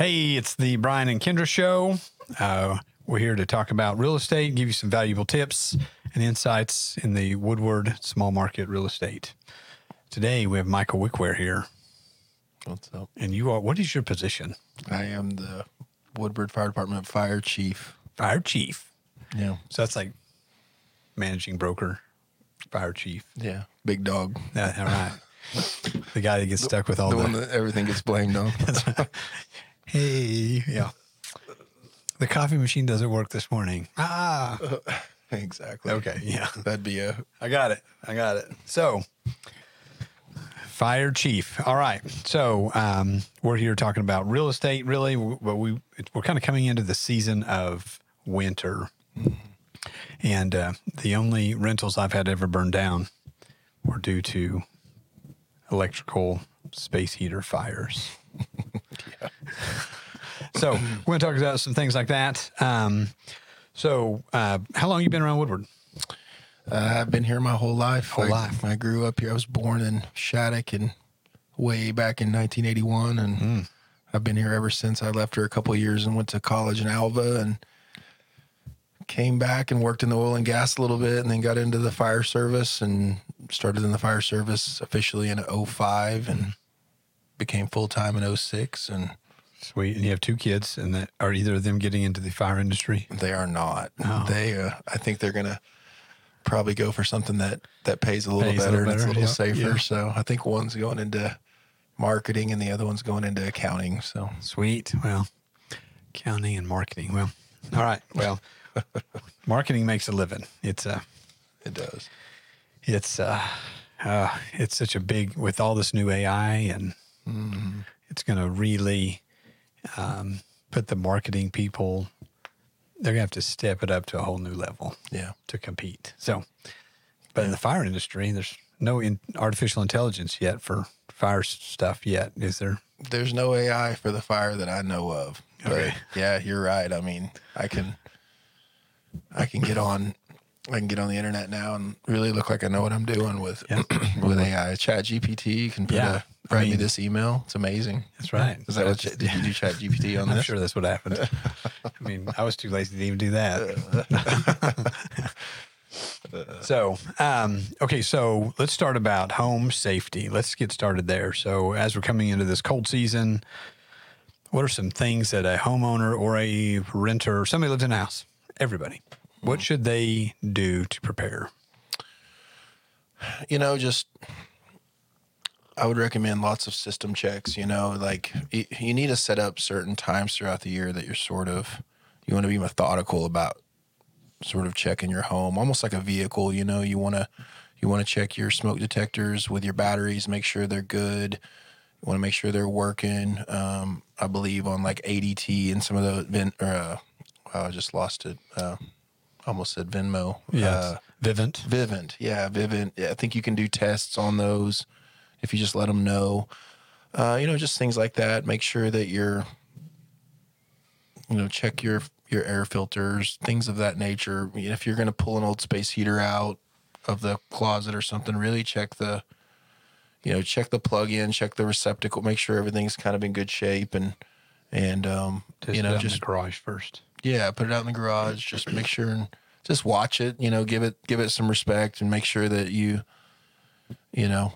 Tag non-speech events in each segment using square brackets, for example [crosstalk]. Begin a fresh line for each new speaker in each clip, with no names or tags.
Hey, it's the Brian and Kindra show. Uh, we're here to talk about real estate, give you some valuable tips and insights in the Woodward small market real estate. Today we have Michael Wickware here,
What's up?
and you are. What is your position?
I am the Woodward Fire Department fire chief.
Fire chief.
Yeah.
So that's like managing broker, fire chief.
Yeah. Big dog.
Yeah, all right. [laughs] the guy that gets stuck with all
the
the.
one that everything gets blamed on. [laughs] [laughs]
hey, yeah. The coffee machine doesn't work this morning. Ah. [laughs]
exactly.
Okay. Yeah.
That'd be a
I got it. I got it. So, fire chief. All right. So, um, we're here talking about real estate, really, but we we're kind of coming into the season of winter, and uh, the only rentals I've had ever burned down were due to electrical space heater fires. So, we're going to talk about some things like that. Um, so, uh, how long you been around Woodward?
Uh, I've been here my whole life.
Whole
I,
life.
I grew up here. I was born in Shattuck and way back in 1981, and
Hmm.
I've been here ever since. I left here a couple of years and went to college in Alva, and came back and worked in the oil and gas a little bit, and then got into the fire service and started in the fire service officially in 05 and became full time in 06 and
Sweet. And you have two kids, and that are either of them getting into the fire industry?
They are not.
Oh.
They, uh, I think they're gonna probably go for something that that pays a little
Pays a
better and it's a
better,
little safer. So I think one's going into marketing and the other one's going into accounting. So
Sweet. Well, accounting and marketing. Well, all right. Well, [laughs] marketing makes a living. It's uh,
it does.
it's uh, uh, it's such a big with all this new AI, and it's going to really um, put the marketing people. They're to have to step it up to a whole new level.
Yeah.
to compete. So, but in the fire industry, there's no in artificial intelligence yet for fire stuff yet, is there?
There's no AI for the fire that I know of. But
Okay.
yeah, you're right. I mean, I can I can get on I can get on the internet now and really look like I know what I'm doing with
Yeah. [clears throat]
with AI. Chat GPT can put
Yeah.
a, write
I mean-
me this email. It's amazing.
That's right.
Is that what did you do Chat GPT on [laughs]
I'm
this?
sure that's what happened. I mean, I was too lazy to even do that. [laughs] so, um, okay, so let's start about home safety. Let's get started there. So, as we're coming into this cold season, what are some things that a homeowner or a renter, somebody lives in a house, everybody, what should they do to prepare?
you know, just I would recommend lots of system checks. You know, like you need to set up certain times throughout the year that you're sort of you want to be methodical about sort of checking your home, almost like a vehicle. You know, you want to you want to check your smoke detectors with your batteries, make sure they're good. You want to make sure they're working. Um, I believe on like ADT and some of the vent. or, uh, wow, I just lost it. Uh, almost said Venmo. Uh,
Vivint.
Vivint, yeah, Vivint. Yeah, I think you can do tests on those if you just let them know. Uh, you know, just things like that. Make sure that you're, you know, check your your air filters, things of that nature. If you're going to pull an old space heater out of the closet or something, really check the, you know, check the plug in, check the receptacle, make sure everything's kind of in good shape, and and um,
Just
you know,
put it in
just
garage first.
Yeah, put it out in the garage. Just make sure and just watch it. You know, give it give it some respect and make sure that you, you know,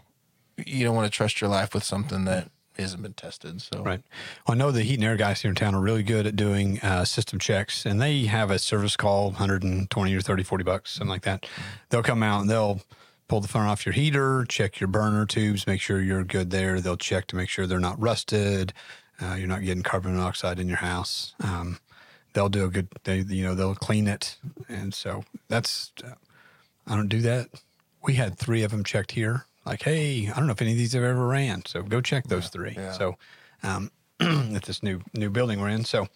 you don't want to trust your life with something that hasn't been tested. So
Right. Well, I know the heat and air guys here in town are really good at doing uh, system checks, and they have a service call, 120 or 30, 40 bucks, something like that. They'll come out and they'll pull the phone off your heater, check your burner tubes, make sure you're good there. They'll check to make sure they're not rusted, uh, you're not getting carbon monoxide in your house. Um, they'll do a good, they, you know, they'll clean it, and so that's. Uh, I don't do that. We had three of them checked here. Like, hey, I don't know if any of these have ever ran, so go check those three.
yeah.
So, um, [clears throat] at this new new building we're in. So,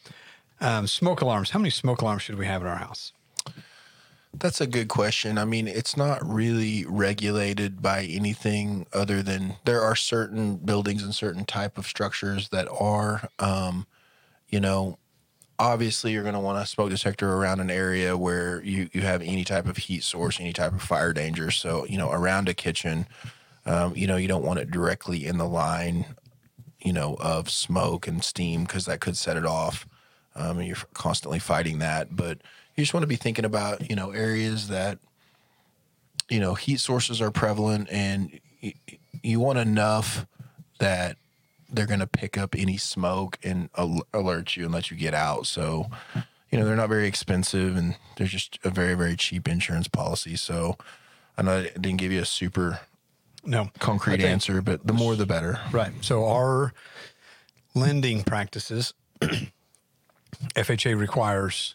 um, smoke alarms. How many smoke alarms should we have in our house?
That's a good question. I mean, it's not really regulated by anything other than there are certain buildings and certain type of structures that are, um, you know, obviously you're going to want a smoke detector around an area where you, you have any type of heat source, any type of fire danger. So, you know, around a kitchen, um, you know, you don't want it directly in the line you know, of smoke and steam because that could set it off. Um, and you're constantly fighting that. But you just want to be thinking about, you know, areas that, you know, heat sources are prevalent and you want enough that they're going to pick up any smoke and al- alert you and let you get out. So, you know, they're not very expensive and they're just a very, very cheap insurance policy. So I know I didn't give you a super
No.
concrete answer, but the more the better.
Right. So our lending practices, [clears throat] FHA requires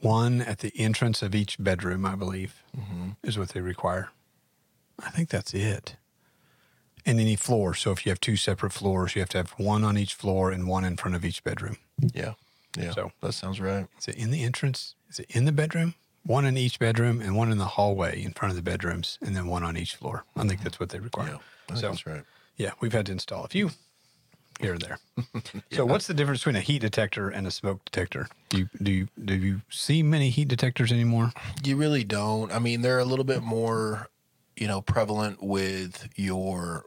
one at the entrance of each bedroom, I believe, mm-hmm. is what they require. I think that's it. And any floor. So if you have two separate floors, you have to have one on each floor and one in front of each bedroom.
Yeah. Yeah.
So-
that sounds right.
Is it in the entrance? Is it in the bedroom? One in each bedroom and one in the hallway in front of the bedrooms, and then one on each floor. I think that's what they require.
Yeah.
So-
that's right.
Yeah, we've had to install a few here and there. [laughs] So, what's the difference between a heat detector and a smoke detector? Do you do you, do you see many heat detectors anymore?
You really don't. I mean, they're a little bit more, you know, prevalent with your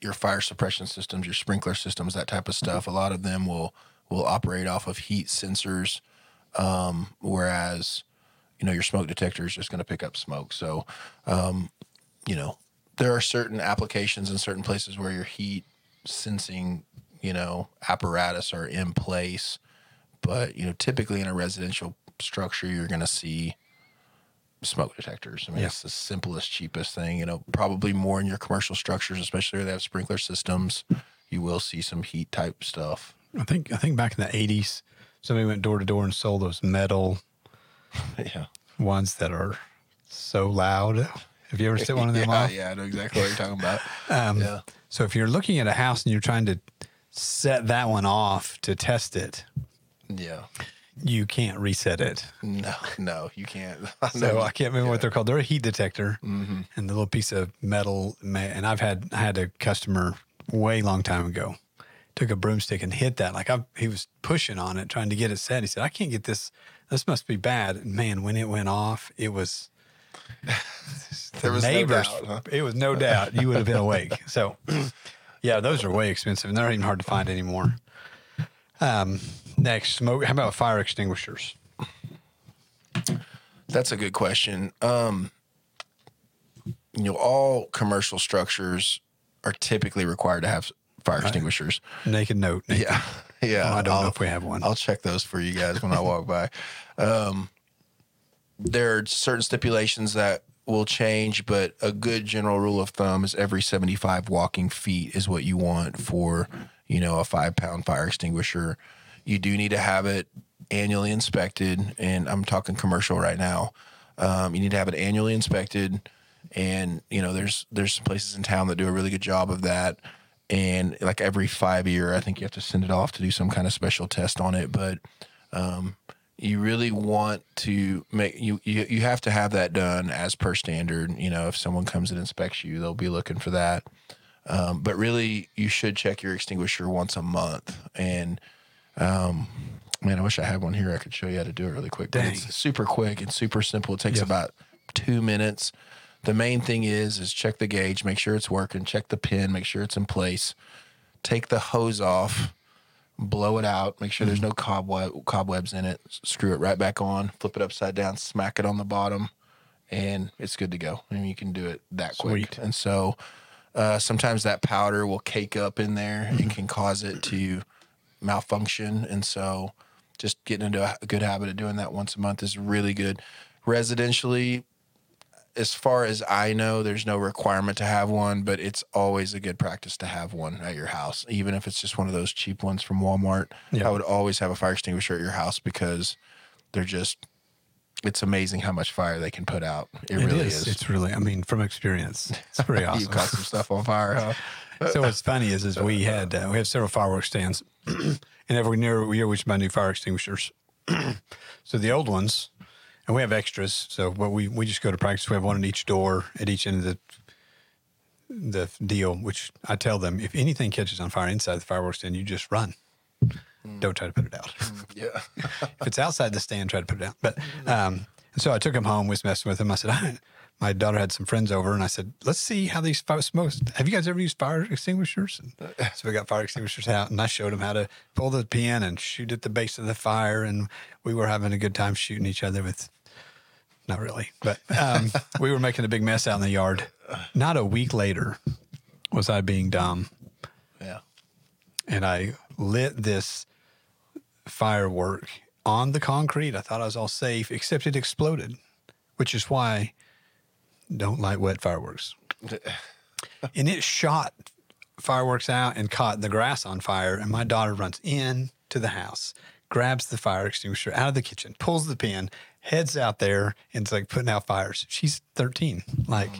your fire suppression systems, your sprinkler systems, that type of stuff. A lot of them will will operate off of heat sensors, um, whereas you know your smoke detector is just going to pick up smoke. So, um, you know, there are certain applications in certain places where your heat sensing, you know, apparatus are in place, but you know, typically in a residential structure, you're going to see smoke detectors. I mean,
Yeah.
it's the simplest, cheapest thing. You know, probably more in your commercial structures, especially where they have sprinkler systems. You will see some heat type stuff.
I think I think back in the eighties, somebody went door to door and sold those metal [laughs]
yeah.
ones that are so loud. Have you ever seen one of [laughs] them
yeah,
off?
yeah, I know exactly what you're talking about. [laughs]
Um,
yeah.
So if you're looking at a house and you're trying to set that one off to test it,
Yeah.
You can't reset it.
No, no, you can't. [laughs]
So I can't remember what they're called. They're a heat detector,
Mm-hmm.
and the little piece of metal. And I've had I had a customer way long time ago took a broomstick and hit that. Like I, he was pushing on it, trying to get it set. He said, "I can't get this. This must be bad." And man, when it went off, it was. [laughs]
There was no
neighbors.
doubt, huh?
It was no doubt you would have been awake. So, [clears throat] yeah, those are way expensive, and they're not even hard to find anymore. Um, next, smoke. How about fire extinguishers?
That's a good question. Um, you know, all commercial structures are typically required to have fire extinguishers.
Naked note. Nathan.
Yeah, yeah.
I don't know
I'll-
if we have one.
I'll check those for you guys when I walk by. Um, there are certain stipulations that will change, but a good general rule of thumb is every 75 walking feet is what you want for, you know, a five pound fire extinguisher. You do need to have it annually inspected, and I'm talking commercial right now. Um, you need to have it annually inspected, and you know, there's there's some places in town that do a really good job of that. And like every five year, I think you have to send it off to do some kind of special test on it. But um, you really want to make you, you you have to have that done as per standard. You know, if someone comes and inspects you, they'll be looking for that. Um, but really, you should check your extinguisher once a month. And um, man, I wish I had one here. I could show you how to do it really quick. But
Dang.
it's super quick and super simple. It takes
Yeah.
about two minutes. The main thing is is check the gauge, make sure it's working. Check the pin, make sure it's in place. Take the hose off blow it out, make sure there's no cobweb cobwebs in it, s- screw it right back on, flip it upside down, smack it on the bottom, and it's good to go. I mean, you can do it that quick.
Sweet.
And so uh, sometimes that powder will cake up in there and can cause it to malfunction. And so just getting into a good habit of doing that once a month is really good. Residentially, as far as I know, there's no requirement to have one, but it's always a good practice to have one at your house, even if it's just one of those cheap ones from Walmart.
Yeah.
I would always have a fire extinguisher at your house because they're just, it's amazing how much fire they can put out. It,
It
really
is.
is.
It's really. I mean, from experience, it's pretty [laughs] awesome.
You've caught some stuff on fire, huh? [laughs]
so what's funny is, is we [laughs] had uh, we have several fireworks stands, [clears throat] and every year we should buy new fire extinguishers. [clears throat] so the old ones, and we have extras. So what we we just go to practice. We have one at each door at each end of the the deal. Which I tell them, if anything catches on fire inside the fireworks stand, you just run. Don't try to put it out.
Yeah.
if it's outside the stand, try to put it out. But um, so I took him home, was messing with him. I said, I, my daughter had some friends over, and I said, "Let's see how these fire smokes. Have you guys ever used fire extinguishers?" And so we got fire extinguishers out, and I showed him how to pull the pin and shoot at the base of the fire, and we were having a good time shooting each other with. Not really, but um, [laughs] we were making a big mess out in the yard. Not a week later, was I being dumb,
Yeah.
and I lit this firework on the concrete. I thought I was all safe, except it exploded, which is why don't light wet fireworks. [laughs] and it shot fireworks out and caught the grass on fire. And my daughter runs in to the house, grabs the fire extinguisher out of the kitchen, pulls the pin, heads out there, and it's like putting out fires. She's 13. Like,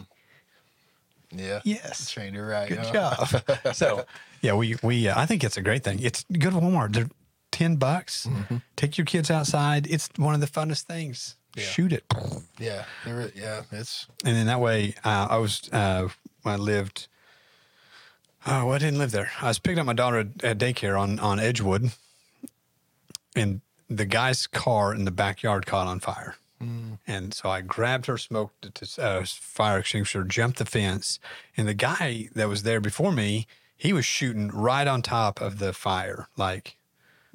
Yeah.
yes.
Trained her right.
Good
huh?
job. [laughs] so, yeah, we we uh, I think it's a great thing. It's good Walmart. They're ten bucks. Take your kids outside. It's one of the funnest things.
Yeah.
Shoot it,
Yeah. Yeah. It's
and then that way, uh, I was uh, I lived. Oh, well, I didn't live there. I was picking up my daughter at, at daycare on on Edgewood, and the guy's car in the backyard caught on fire. And so I grabbed her smoke uh, fire extinguisher, jumped the fence, and the guy that was there before me, he was shooting right on top of the fire. Like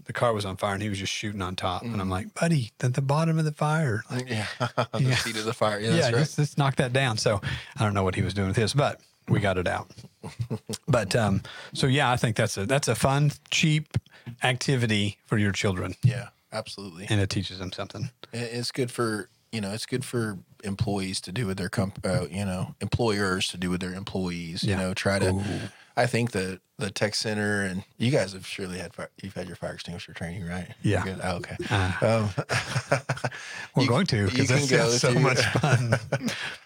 the car was on fire, and he was just shooting on top. And I'm like, buddy, at the bottom of the fire. [laughs] Like,
yeah. [laughs] the seat of the fire. Yeah.
yeah,
right.
just, just knock that down. So I don't know what he was doing with his, but we got it out. [laughs] but um, so yeah, I think that's a that's a fun, cheap activity for your children,
yeah. Absolutely.
and it teaches them something.
It's good for you know it's good for employees to do with their comp uh, you know employers to do with their employees.
Yeah.
You know, try to.
Ooh.
I think that the tech center and you guys have surely had fire, you've had your fire extinguisher training, right?
Yeah.
Oh, okay.
Uh,
Um, [laughs]
we're
You-
going to because that's
go
so
through-
much [laughs] fun.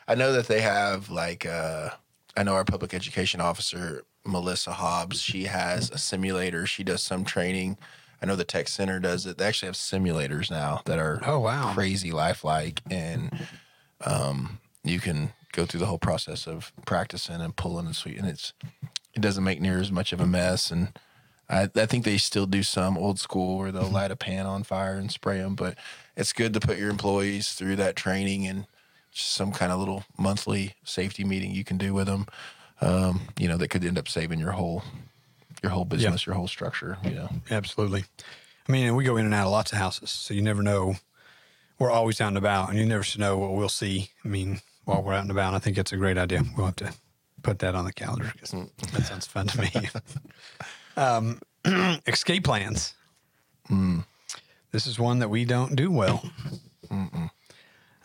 I know that they have like uh I know our public education officer Melissa Hobbs. She has a simulator. She does some training. I know the tech center does it. They actually have simulators now that are
Oh, wow.
crazy lifelike, and um, you can go through the whole process of practicing and pulling and sweet. And it's it doesn't make near as much of a mess. And I, I think they still do some old school where they'll light a pan on fire and spray them. But it's good to put your employees through that training and just some kind of little monthly safety meeting you can do with them. Um, you know, that could end up saving your whole your whole business, your whole structure. You know,
Absolutely. I mean, and we go in and out of lots of houses, so you never know. We're always out and about, and you never know what we'll see. I mean, while we're out and about, I think it's a great idea. We'll have to put that on the calendar because that sounds fun to me. [laughs] um, [clears throat] escape plans. This is one that we don't do well.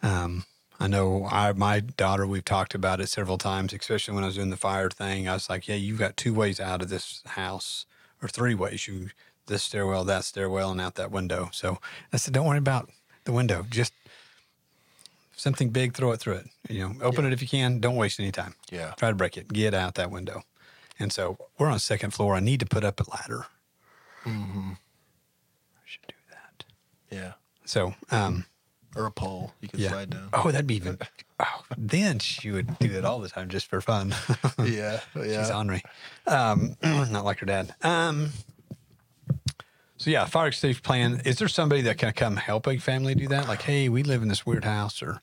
Um, I know I, my daughter, we've talked about it several times, especially when I was doing the fire thing. I was like, yeah, you've got two ways out of this house or three ways. You, this stairwell, that stairwell, and out that window. So I said, don't worry about the window. Just something big, throw it through it. You know, open it if you can. Don't waste any time.
Yeah.
Try to break it. Get out that window. And so we're on the second floor. I need to put up a ladder. Hmm. I should do that.
yeah,
So, um,
or a pole you can
yeah.
slide down.
Oh, that'd be even. Oh, then she would do that all the time just for fun. [laughs]
Yeah, yeah.
She's ornery. Um, [clears throat] not like her dad. Um, so yeah, fire escape plan. Is there somebody that can come help a family do that? Like, hey, we live in this weird house, or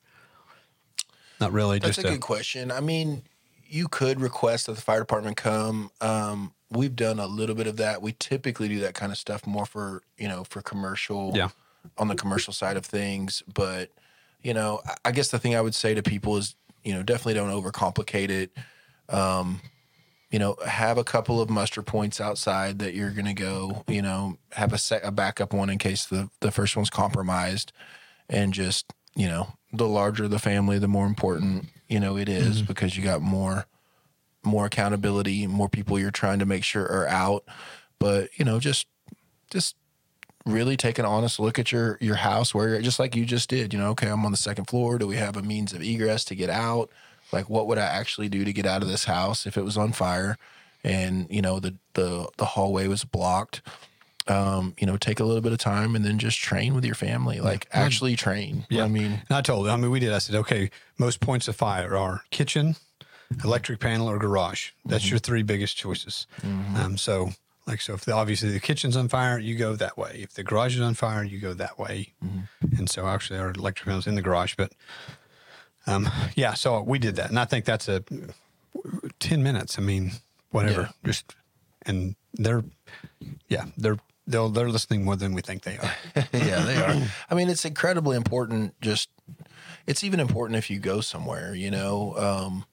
not really?
That's
just
a good question. I mean, you could request that the fire department come. Um, we've done a little bit of that. We typically do that kind of stuff more for you know for commercial.
Yeah.
On the commercial side of things, but you know, I- guess the thing I would say to people is, you know, definitely don't overcomplicate it. Um, you know, have a couple of muster points outside that you're going to go. You know, have a set a backup one in case the the first one's compromised, and just you know, the larger the family, the more important you know it is because you got more more accountability, more people you're trying to make sure are out. But you know, just just really take an honest look at your your house where you're just like you just did. You know, okay, I'm on the second floor. Do we have a means of egress to get out? Like, what would I actually do to get out of this house if it was on fire? And you know, the the the hallway was blocked. Um, you know, take a little bit of time and then just train with your family. Like, actually train.
Yeah.
I mean,
And I told. I mean, we did. I said, okay, most points of fire are kitchen, electric panel, or garage. That's
Mm-hmm.
your three biggest choices. Um, so, like, so if the, obviously the kitchen's on fire, you go that way. If the garage is on fire, you go that way.
Mm-hmm.
And so, actually, our electric panel's in the garage, but Um, yeah, so we did that, and I think that's a ten minutes. I mean, whatever,
Yeah.
just and they're yeah they're they're they're listening more than we think they are. [laughs]
yeah, they are. [laughs] I mean, it's incredibly important. Just it's even important if you go somewhere. You know, um,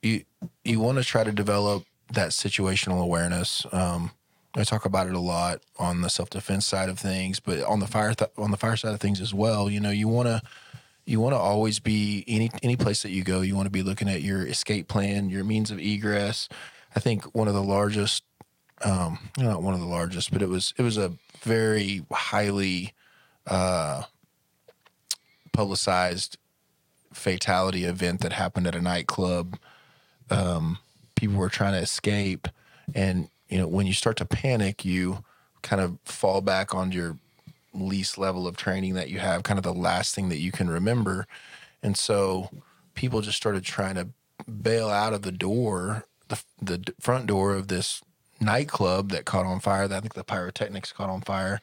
you you want to try to develop that situational awareness. Um, I talk about it a lot on the self defense side of things, but on the fire th- on the fire side of things as well. You know, you want to you want to always be any any place that you go. You want to be looking at your escape plan, your means of egress. I think one of the largest um, not one of the largest, but it was it was a very highly uh, publicized fatality event that happened at a nightclub. Um, people were trying to escape, and you know when you start to panic, you kind of fall back on your least level of training that you have, kind of the last thing that you can remember, and so people just started trying to bail out of the door, the the front door of this nightclub that caught on fire. I think the pyrotechnics caught on fire.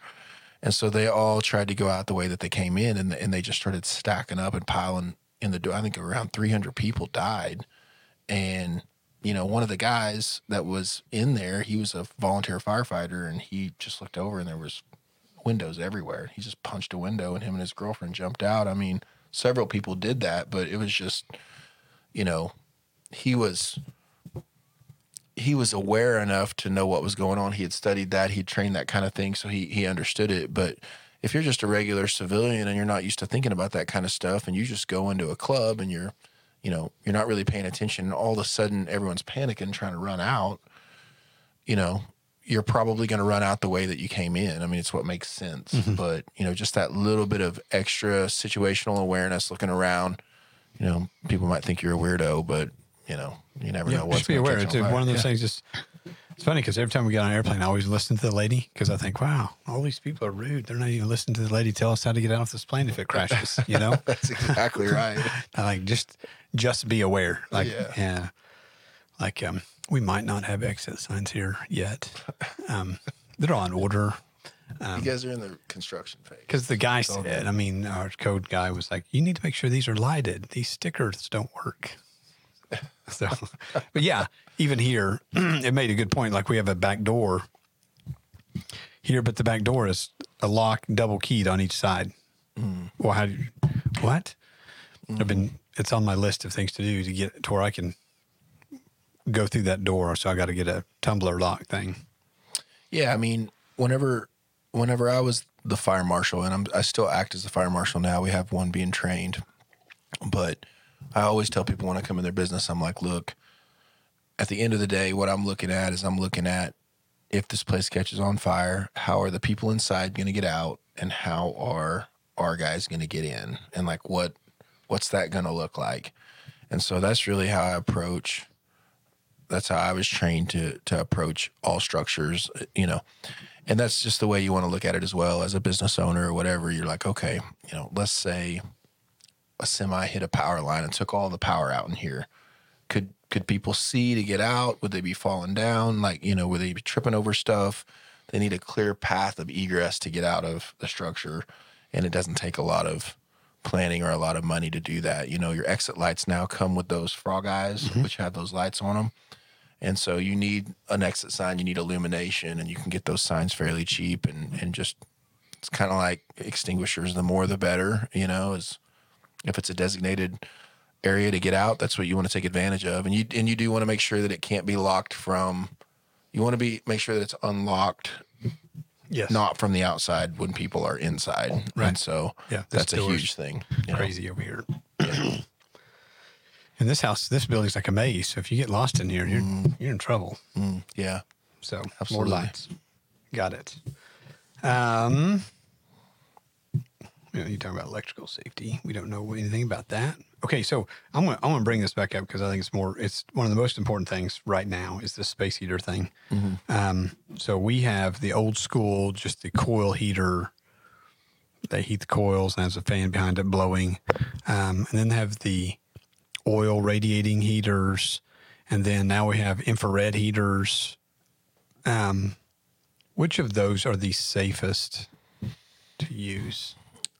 And so they all tried to go out the way that they came in, and and they just started stacking up and piling in the door. I think around 300 people died, and you know one of the guys that was in there, he was a volunteer firefighter, and he just looked over and there was windows everywhere. He just punched a window, and him and his girlfriend jumped out. I mean, several people did that, but it was just, you know, he was he was aware enough to know what was going on. He had studied that, he'd trained that kind of thing, so he he understood it. But if you're just a regular civilian and you're not used to thinking about that kind of stuff, and you just go into a club and you're, you know, you're not really paying attention, and all of a sudden everyone's panicking, trying to run out, you know, you're probably going to run out the way that you came in. I mean, it's what makes sense. Mm-hmm. But you know, just that little bit of extra situational awareness, looking around. You know, people might think you're a weirdo, but you know, you never
Yeah,
know what's
just be aware. It's
on
one of those
Yeah.
things. Just it's funny because every time we get on an airplane, I always listen to the lady because I think, wow, all these people are rude. They're not even listening to the lady tell us how to get out of this plane if it crashes. You know, [laughs]
That's exactly right.
I [laughs] like just just be aware. Like
Yeah.
yeah, like um, we might not have exit signs here yet. [laughs] Um, they're on order.
you guys are in the construction phase.
Because the guy said, I mean, our code guy was like, you need to make sure these are lighted. These stickers don't work. [laughs] So, but yeah, even here, [clears throat] it made a good point. Like we have a back door here, but the back door is a lock, double keyed on each side. Well, how do you, what? I've been, it's on my list of things to do to get to where I can go through that door. So I got to get a tumbler lock thing.
Yeah, I mean, whenever whenever I was the fire marshal, and I'm, I still act as the fire marshal now. We have one being trained, but I always tell people when I come in their business, I'm like, look, at the end of the day, what I'm looking at is I'm looking at if this place catches on fire, how are the people inside going to get out, and how are our guys going to get in, and like what what's that going to look like? And so that's really how I approach that's how I was trained to to approach all structures, you know. And that's just the way you want to look at it as well as a business owner or whatever. You're like, okay, you know, let's say a semi hit a power line and took all the power out in here. Could could people see to get out? Would they be falling down? Like, you know, would they be tripping over stuff? They need a clear path of egress to get out of the structure. And it doesn't take a lot of planning or a lot of money to do that. You know, your exit lights now come with those frog eyes, mm-hmm. which have those lights on them. And so you need an exit sign, you need illumination, and you can get those signs fairly cheap and, and just it's kind of like extinguishers. The more the better, you know, is if it's a designated area to get out, that's what you want to take advantage of. And you and you do want to make sure that it can't be locked from you want to be make sure that it's unlocked
Yes.
not from the outside when people are inside.
Right.
And so
Yeah,
that's a huge thing. you know.
crazy over here. and this house, this building's like a maze. So if you get lost in here, you're you're in trouble.
Mm, yeah.
So
Absolutely.
more lights. Got it. Um, you know, you talk about electrical safety. We don't know anything about that. Okay, so I'm gonna I'm gonna bring this back up because I think it's more. It's one of the most important things right now is the space heater thing. Um, so we have the old school, just the coil heater. They heat the coils and has a fan behind it blowing, um, and then they have the oil radiating heaters, and then now we have infrared heaters. Um, which of those are the safest to use?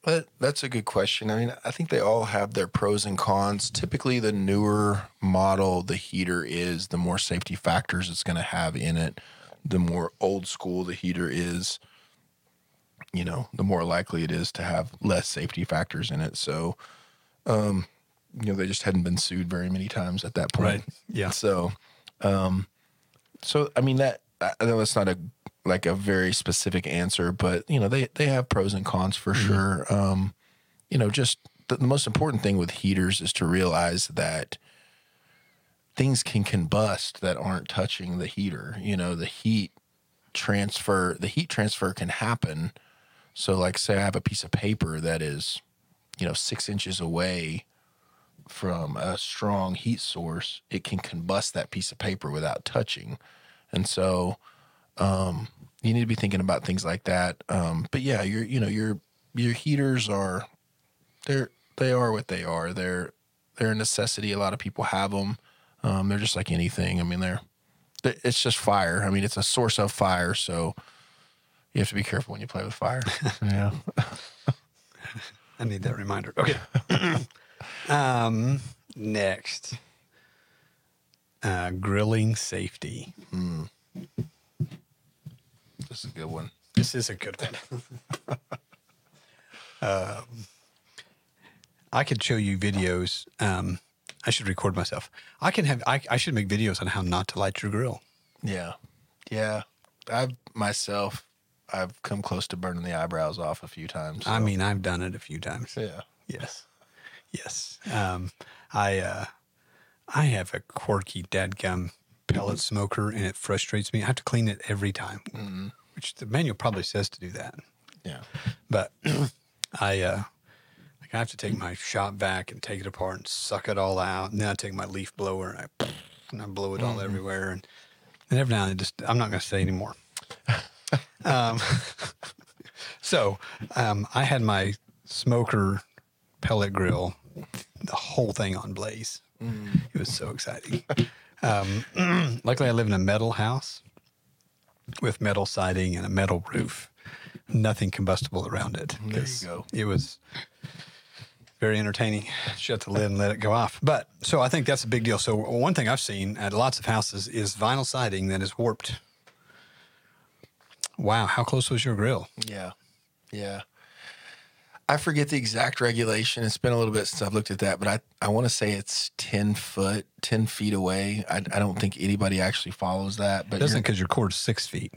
But that's a good question. I mean, I think they all have their pros and cons. Typically, the newer model the heater is, the more safety factors it's going to have in it. The more old school the heater is, you know, the more likely it is to have less safety factors in it. So, um, you know, they just hadn't been sued very many times at that point.
Right. Yeah.
So, um, so I mean that I know that's not a like a very specific answer, but you know they they have pros and cons for sure. Um, you know, just the, the most important thing with heaters is to realize that things can combust that aren't touching the heater. You know, the heat transfer, the heat transfer can happen. So, like, say I have a piece of paper that is, you know, six inches away from a strong heat source, it can combust that piece of paper without touching. And so, um, you need to be thinking about things like that. Um, but yeah, your you know your your heaters are they're they are what they are. They're they're a necessity. A lot of people have them. Um, they're just like anything. I mean, they're it's just fire. I mean, it's a source of fire. So you have to be careful when you play with fire. [laughs] yeah. [laughs]
I need that reminder. Okay. [coughs] um, next, uh, grilling safety.
This is a good one.
This is a good one. [laughs] um, I could show you videos. Um, I should record myself. I can have. I, I should make videos on how not to light your grill.
Yeah. Yeah. I've myself, I've come close to burning the eyebrows off a few times.
I mean, I've done it a few times.
yeah.
Yes. Yes. Um, I uh, I have a quirky dadgum pellet smoker, and it frustrates me. I have to clean it every time, which the manual probably says to do that.
Yeah.
But [clears throat] I uh, like I have to take my shop vac and take it apart and suck it all out, and then I take my leaf blower and I [sniffs] and I blow it all everywhere, and and every now and then just I'm not going to say anymore. [laughs] um, [laughs] so um, I had my smoker pellet grill, the whole thing on blaze. It was so exciting. Um, [clears throat] luckily, I live in a metal house with metal siding and a metal roof. Nothing combustible around it.
There you go.
It was very entertaining. Shut the lid and let it go off. But so I think that's a big deal. So one thing I've seen at lots of houses is vinyl siding that is warped. Wow, how close was your grill?
Yeah. Yeah. I forget the exact regulation. It's been a little bit since I've looked at that, but I, I want to say it's 10 foot, 10 feet away. I, I don't think anybody actually follows that, but
It doesn't because your cord's six feet.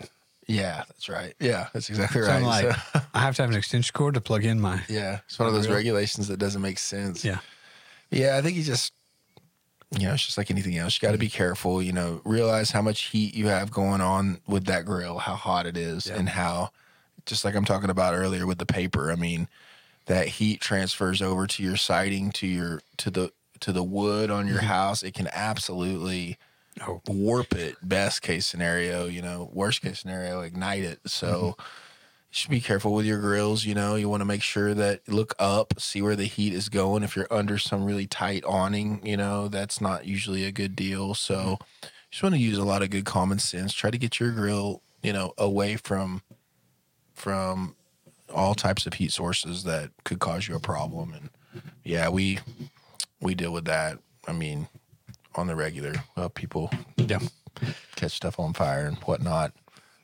yeah, that's right. Yeah, that's exactly
So
right.
I'm like,
So-
I have to have an extension cord to plug in my. [laughs]
yeah, it's one of those regulations that doesn't make sense.
Yeah.
Yeah, I think you just, you know, it's just like anything else. You got to be careful. You know, realize how much heat you have going on with that grill, how hot it is,
Yeah.
and how, just like I'm talking about earlier with the paper. I mean, that heat transfers over to your siding, to your to the to the wood on your mm-hmm. house. It can absolutely
Oh,
warp it. Best case scenario, you know. Worst case scenario, ignite it. So. Mm-hmm. You should be careful with your grills. You know, you want to make sure that look up, see where the heat is going. If you're under some really tight awning, you know, that's not usually a good deal. So, you just want to use a lot of good common sense. Try to get your grill, you know, away from from all types of heat sources that could cause you a problem. And yeah, we we deal with that. I mean, on the regular, well, people
yeah.
catch stuff on fire and whatnot.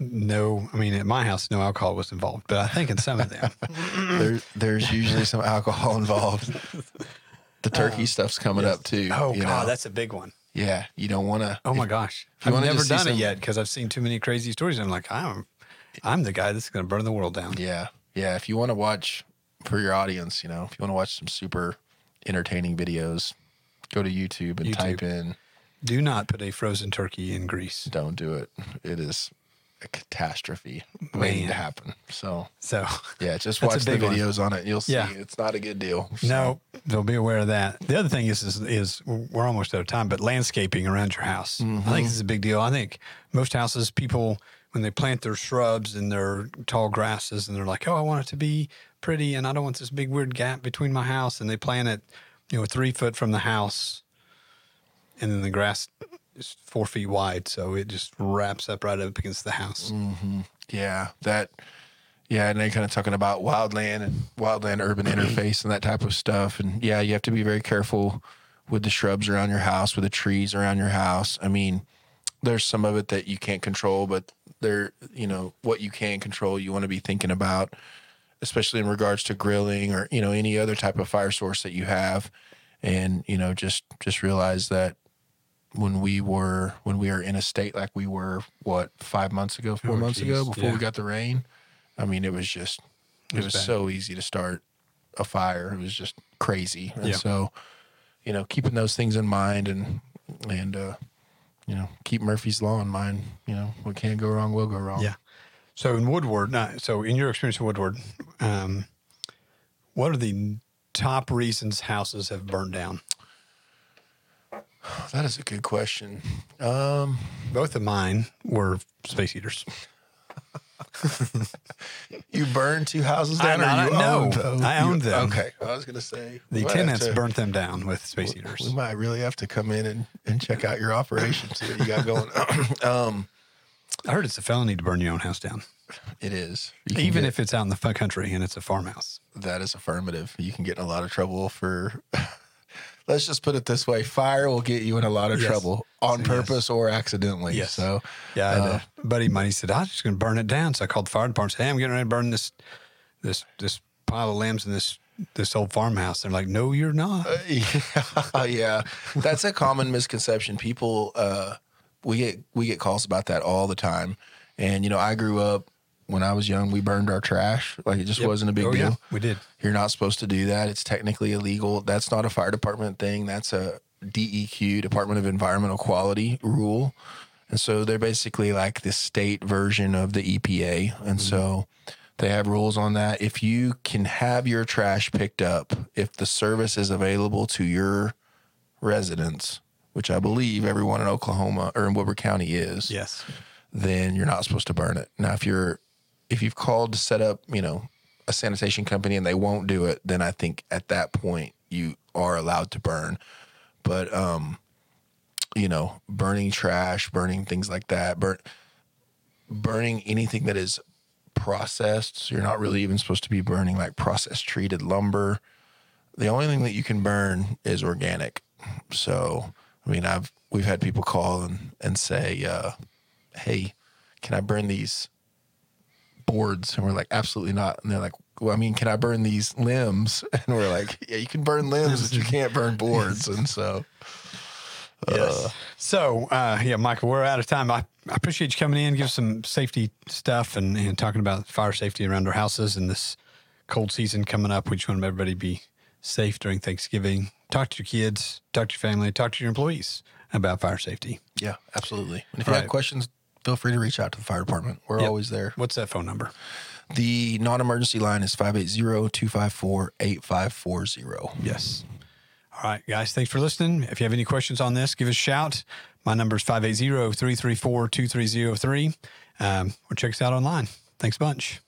No, I mean, at my house, no alcohol was involved, but I think in some of them. [laughs]
there, there's usually some alcohol involved. The turkey uh, stuff's coming up too.
oh, God,
know?
that's a big one.
yeah. You don't want to.
Oh, my gosh.
you
I've
wanna
never
just see
done it yet because I've seen too many crazy stories. I'm like, I'm, I'm the guy that's going to burn the world down.
Yeah, yeah. If you want to watch for your audience, you know, if you want to watch some super entertaining videos, go to YouTube and
YouTube.
type in.
Do not put a frozen turkey in grease.
Don't do it. It is a catastrophe waiting to happen. So
So,
yeah, just [laughs] watch the
big one.
videos on it. You'll see
Yeah.
it's not a good deal. So,
no, they'll be aware of that. The other thing is, is, is we're almost out of time, but landscaping around your house. I think mm-hmm. this is a big deal. I think most houses, people, when they plant their shrubs and their tall grasses, and they're like, oh, I want it to be pretty, and I don't want this big weird gap between my house, and they plant it, you know, three foot from the house, and then the grass is four feet wide, so it just wraps up right up against the house. Mm-hmm.
yeah, that Yeah, and they're kind of talking about wildland and wildland urban [clears throat] interface and that type of stuff. And yeah, you have to be very careful with the shrubs around your house, with the trees around your house. I mean, there's some of it that you can't control, but there, you know, what you can control, you want to be thinking about, especially in regards to grilling or you know any other type of fire source that you have, and you know just just realize that when we were when we were in a state like we were what five months ago, four
Oh,
months ago before
yeah.
we got the rain. I mean, it was just it,
was
was, so easy to start a fire. It was just crazy, and
Yeah.
so you know keeping those things in mind and and uh, you know keep Murphy's law in mind. You know what can't go wrong will go wrong.
Yeah. So in Woodward, not, so in your experience in Woodward, um, what are the top reasons houses have burned down?
that is a good question. Um,
Both of mine were space heaters. [laughs]
you burned two houses
I-
down, or
I-
you
no,
owned them?
I
You-
owned them.
Okay, I was gonna say
The
we might have
tenants
to-
burnt them down with space heaters.
We might really have to come in and, and check out your operations what you got going. [clears throat] um,
I heard it's a felony to burn your own house down,
it is
even
get-
if it's out in the country and it's a farmhouse.
that is affirmative. You can get in a lot of trouble for. Let's just put it this way: fire will get you in a lot of
Yes.
trouble on
Yes.
purpose or accidentally.
Yes.
So,
Yeah,
Uh,
buddy mine. He said, "I was just going to burn it down." So I called the fire department. and Said, "Hey, I'm getting ready to burn this, this, this pile of limbs in this this old farmhouse." They're like, "No, you're not."
yeah, [laughs] yeah, that's a common misconception. People, uh, we get we get calls about that all the time. And you know, I grew up when I was young. We burned our trash like it just
Yep.
wasn't a big
Oh,
deal.
yeah, we did.
You're not supposed to do that. It's technically illegal. That's not a fire department thing. That's a DEQ, Department of Environmental Quality rule. And so they're basically like the state version of the EPA. And mm-hmm. so they have rules on that. If you can have your trash picked up, if the service is available to your residents, which I believe everyone in Oklahoma or in Woodward County is,
Yes.
then you're not supposed to burn it. Now, if you're if you've called to set up, you know, a sanitation company and they won't do it, then I think at that point you are allowed to burn. But um, you know, burning trash, burning things like that, burn burning anything that is processed. So you're not really even supposed to be burning like processed treated lumber. The only thing that you can burn is organic. So, I mean, I've we've had people call and and say, uh, "Hey, can I burn these boards?" And we're like, "Absolutely not." And they're like, "Well, I mean, can I burn these limbs?" [laughs] And we're like, "Yeah, you can burn limbs, but you [laughs] can't burn boards." And so,
Yes. so, uh, yeah, Michael, we're out of time. I, I appreciate you coming in, give some safety stuff and, and talking about fire safety around our houses and this cold season coming up. We just want everybody to be safe during Thanksgiving. Talk to your kids, talk to your family, talk to your employees about fire safety.
yeah, absolutely. And if you
Right.
have questions, feel free to reach out to the fire department. We're
Yep.
always there.
What's that phone number?
The non-emergency line is 580-254-8540.
Yes. All right, guys, thanks for listening. If you have any questions on this, give us a shout. My number is 580 334 2303. Um, Or check us out online. Thanks a bunch.